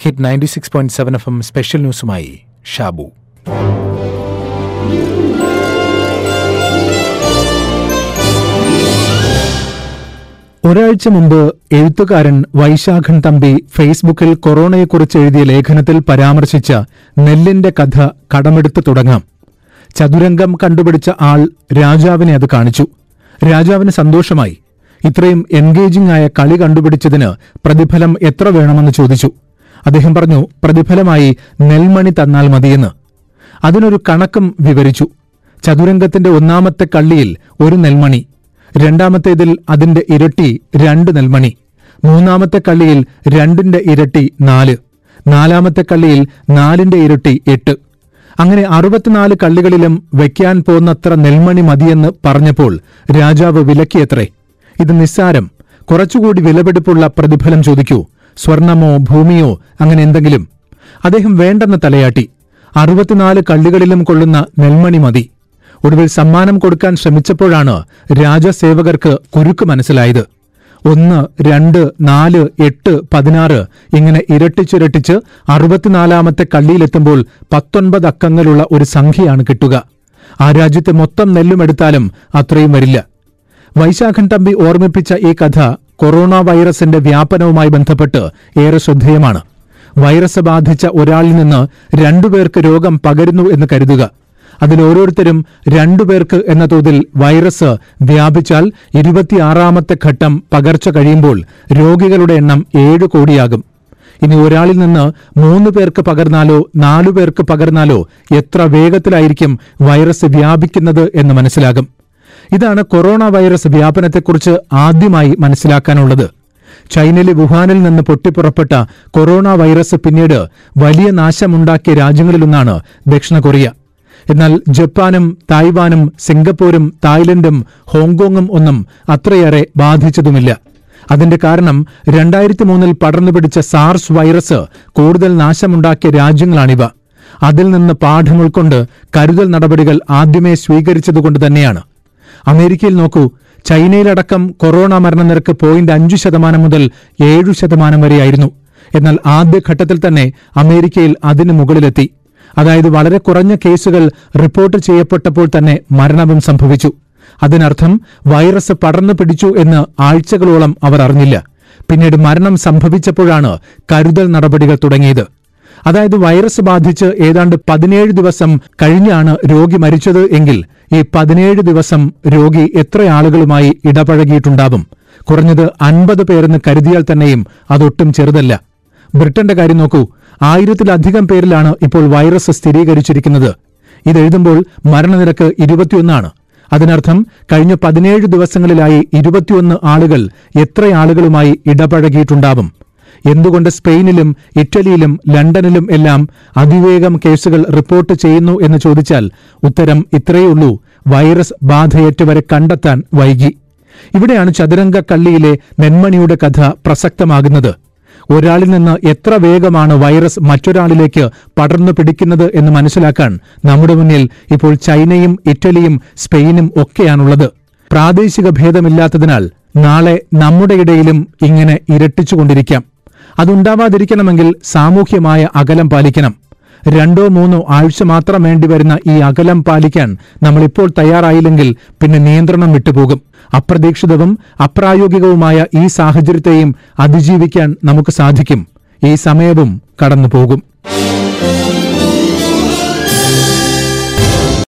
Hit ninety six point seven FM M special ന്യൂസുമായി ഷാബു. ഒരാഴ്ച മുമ്പ് എഴുത്തുകാരൻ വൈശാഖൻ തമ്പി ഫേസ്ബുക്കിൽ കൊറോണയെക്കുറിച്ച് എഴുതിയ ലേഖനത്തിൽ പരാമർശിച്ച നെല്ലിന്റെ കഥ കടമെടുത്ത് തുടങ്ങാം. ചതുരംഗം കണ്ടുപിടിച്ച ആൾ രാജാവിനെ അത് കാണിച്ചു. രാജാവിന് സന്തോഷമായി. ഇത്രയും എൻഗേജിംഗ് ആയ കളി കണ്ടുപിടിച്ചതിന് പ്രതിഫലം എത്ര വേണമെന്ന് ചോദിച്ചു. അദ്ദേഹം പറഞ്ഞു പ്രതിഫലമായി നെൽമണി തന്നാൽ മതിയെന്ന്. അതിനൊരു കണക്കും വിവരിച്ചു. ചതുരംഗത്തിന്റെ ഒന്നാമത്തെ കള്ളിയിൽ ഒരു നെൽമണി രണ്ടാമത്തേതിൽ അതിന്റെ ഇരട്ടി രണ്ട് നെൽമണി മൂന്നാമത്തെ കള്ളിയിൽ രണ്ടിന്റെ ഇരട്ടി നാല് നാലാമത്തെ കള്ളിയിൽ നാലിന്റെ ഇരട്ടി എട്ട്. അങ്ങനെ അറുപത്തിനാല് കള്ളികളിലും വയ്ക്കാൻ പോന്നത്ര നെൽമണി മതിയെന്ന് പറഞ്ഞപ്പോൾ രാജാവ് വിലക്കിയത്രേ. ഇത് നിസ്സാരം. കുറച്ചുകൂടി വിലപിടിപ്പുള്ള പ്രതിഫലം ചോദിക്കൂ. സ്വർണമോ ഭൂമിയോ അങ്ങനെ എന്തെങ്കിലും. അദ്ദേഹം വേണ്ടെന്ന് തലയാട്ടി. അറുപത്തിനാല് കള്ളികളിലും കൊള്ളുന്ന നെൽമണി മതി. ഒടുവിൽ സമ്മാനം കൊടുക്കാൻ ശ്രമിച്ചപ്പോഴാണ് രാജസേവകർക്ക് കുരുക്ക് മനസ്സിലായത്. ഒന്ന് രണ്ട് നാല് എട്ട് പതിനാറ് ഇങ്ങനെ ഇരട്ടിച്ചിരട്ടിച്ച് അറുപത്തിനാലാമത്തെ കള്ളിയിലെത്തുമ്പോൾ പത്തൊൻപത് അക്കങ്ങളുള്ള ഒരു സംഖ്യയാണ് കിട്ടുക. ആ രാജ്യത്തെ മൊത്തം നെല്ലുമെടുത്താലും അത്രയും വരില്ല. വൈശാഖൻ തമ്പി ഓർമ്മിപ്പിച്ച ഈ കഥ കൊറോണ വൈറസിന്റെ വ്യാപനവുമായി ബന്ധപ്പെട്ട് ഏറെ ശ്രദ്ധേയമാണ്. വൈറസ് ബാധിച്ച ഒരാളിൽ നിന്ന് രണ്ടുപേർക്ക് രോഗം പകരുന്നു എന്ന് കരുതുക. അതിൽ ഓരോരുത്തരും രണ്ടുപേർക്ക് എന്ന തോതിൽ വൈറസ് വ്യാപിച്ചാൽ ഇരുപത്തിയാറാമത്തെ ഘട്ടം പകർച്ച കഴിയുമ്പോൾ രോഗികളുടെ എണ്ണം ഏഴ് കോടിയാകും. ഇനി ഒരാളിൽ നിന്ന് മൂന്ന് പേർക്ക് പകർന്നാലോ നാലു പേർക്ക് പകർന്നാലോ എത്ര വേഗത്തിലായിരിക്കും വൈറസ് വ്യാപിക്കുന്നത് എന്ന് മനസ്സിലാകും. ഇതാണ് കൊറോണ വൈറസ് വ്യാപനത്തെക്കുറിച്ച് ആദ്യമായി മനസ്സിലാക്കാനുള്ളത്. ചൈനയിലെ വുഹാനിൽ നിന്ന് പൊട്ടിപ്പുറപ്പെട്ട കൊറോണ വൈറസ് പിന്നീട് വലിയ നാശമുണ്ടാക്കിയ രാജ്യങ്ങളിലൊന്നാണ് ദക്ഷിണ കൊറിയ. എന്നാൽ ജപ്പാനും തായ്വാനും സിംഗപ്പൂരും തായ്ലൻഡും ഹോങ്കോങ്ങും ഒന്നും അത്രയേറെ ബാധിച്ചതുമില്ല. അതിന്റെ കാരണം രണ്ടായിരത്തി മൂന്നിൽ പടർന്നു പിടിച്ച സാർസ് വൈറസ് കൂടുതൽ നാശമുണ്ടാക്കിയ രാജ്യങ്ങളാണിവ. അതിൽ നിന്ന് പാഠം ഉൾക്കൊണ്ട് കരുതൽ നടപടികൾ ആദ്യമേ സ്വീകരിച്ചതുകൊണ്ട് തന്നെയാണ്. അമേരിക്കയിൽ നോക്കൂ. ചൈനയിലടക്കം കൊറോണ മരണനിരക്ക് പോയിന്റ് അഞ്ച് ശതമാനം മുതൽ ഏഴു ശതമാനം വരെയായിരുന്നു. എന്നാൽ ആദ്യഘട്ടത്തിൽ തന്നെ അമേരിക്കയിൽ അതിന് മുകളിലെത്തി. അതായത് വളരെ കുറഞ്ഞ കേസുകൾ റിപ്പോർട്ട് ചെയ്യപ്പെട്ടപ്പോൾ തന്നെ മരണവും സംഭവിച്ചു. അതിനർത്ഥം വൈറസ് പടർന്നു പിടിച്ചു എന്ന് ആഴ്ചകളോളം അവർ അറിഞ്ഞില്ല. പിന്നീട് മരണം സംഭവിച്ചപ്പോഴാണ് കരുതൽ നടപടികൾ തുടങ്ങിയത്. അതായത് വൈറസ് ബാധിച്ച് ഏതാണ്ട് പതിനേഴ് ദിവസം കഴിഞ്ഞാണ് രോഗി മരിച്ചത് എങ്കിൽ ഈ പതിനേഴ് ദിവസം രോഗി എത്ര ആളുകളുമായി ഇടപഴകിയിട്ടുണ്ടാവും? കുറഞ്ഞത് അൻപത് പേരെന്ന് കരുതിയാൽ തന്നെയും അതൊട്ടും ചെറുതല്ല. ബ്രിട്ടന്റെ കാര്യം നോക്കൂ. ആയിരത്തിലധികം പേരിലാണ് ഇപ്പോൾ വൈറസ് സ്ഥിരീകരിച്ചിരിക്കുന്നത്. ഇതെഴുതുമ്പോൾ മരണനിരക്ക് ഇരുപത്തിയൊന്നാണ്. അതിനർത്ഥം കഴിഞ്ഞ പതിനേഴ് ദിവസങ്ങളിലായി ഇരുപത്തിയൊന്ന് ആളുകൾ എത്ര ആളുകളുമായി ഇടപഴകിയിട്ടുണ്ടാവും? എന്തുകൊണ്ട് സ്പെയിനിലും ഇറ്റലിയിലും ലണ്ടനിലും എല്ലാം അതിവേഗം കേസുകൾ റിപ്പോർട്ട് ചെയ്യുന്നു എന്ന് ചോദിച്ചാൽ ഉത്തരം ഇത്രയുള്ളൂ വൈറസ് ബാധയേറ്റവരെ കണ്ടെത്താൻ വൈകി. ഇവിടെയാണ് ചതുരംഗ കള്ളിയിലെ നെന്മണിയുടെ കഥ പ്രസക്തമാകുന്നത്. ഒരാളിൽ നിന്ന് എത്ര വേഗമാണ് വൈറസ് മറ്റൊരാളിലേക്ക് പടർന്നു പിടിക്കുന്നത് എന്ന് മനസ്സിലാക്കാൻ നമ്മുടെ മുന്നിൽ ഇപ്പോൾ ചൈനയും ഇറ്റലിയും സ്പെയിനും ഒക്കെയാണുള്ളത്. പ്രാദേശിക ഭേദമില്ലാത്തതിനാൽ നാളെ നമ്മുടെ ഇടയിലും ഇങ്ങനെ ഇരട്ടിച്ചുകൊണ്ടിരിക്കാം. അതുണ്ടാവാതിരിക്കണമെങ്കിൽ സാമൂഹ്യമായ അകലം പാലിക്കണം. രണ്ടോ മൂന്നോ ആഴ്ച മാത്രം വേണ്ടിവരുന്ന ഈ അകലം പാലിക്കാൻ നമ്മളിപ്പോൾ തയ്യാറായില്ലെങ്കിൽ പിന്നെ നിയന്ത്രണം വിട്ടുപോകും. അപ്രതീക്ഷിതവും അപ്രായോഗികവുമായ ഈ സാഹചര്യത്തെയും അതിജീവിക്കാൻ നമുക്ക് സാധിക്കും. ഈ സമയവും കടന്നുപോകും.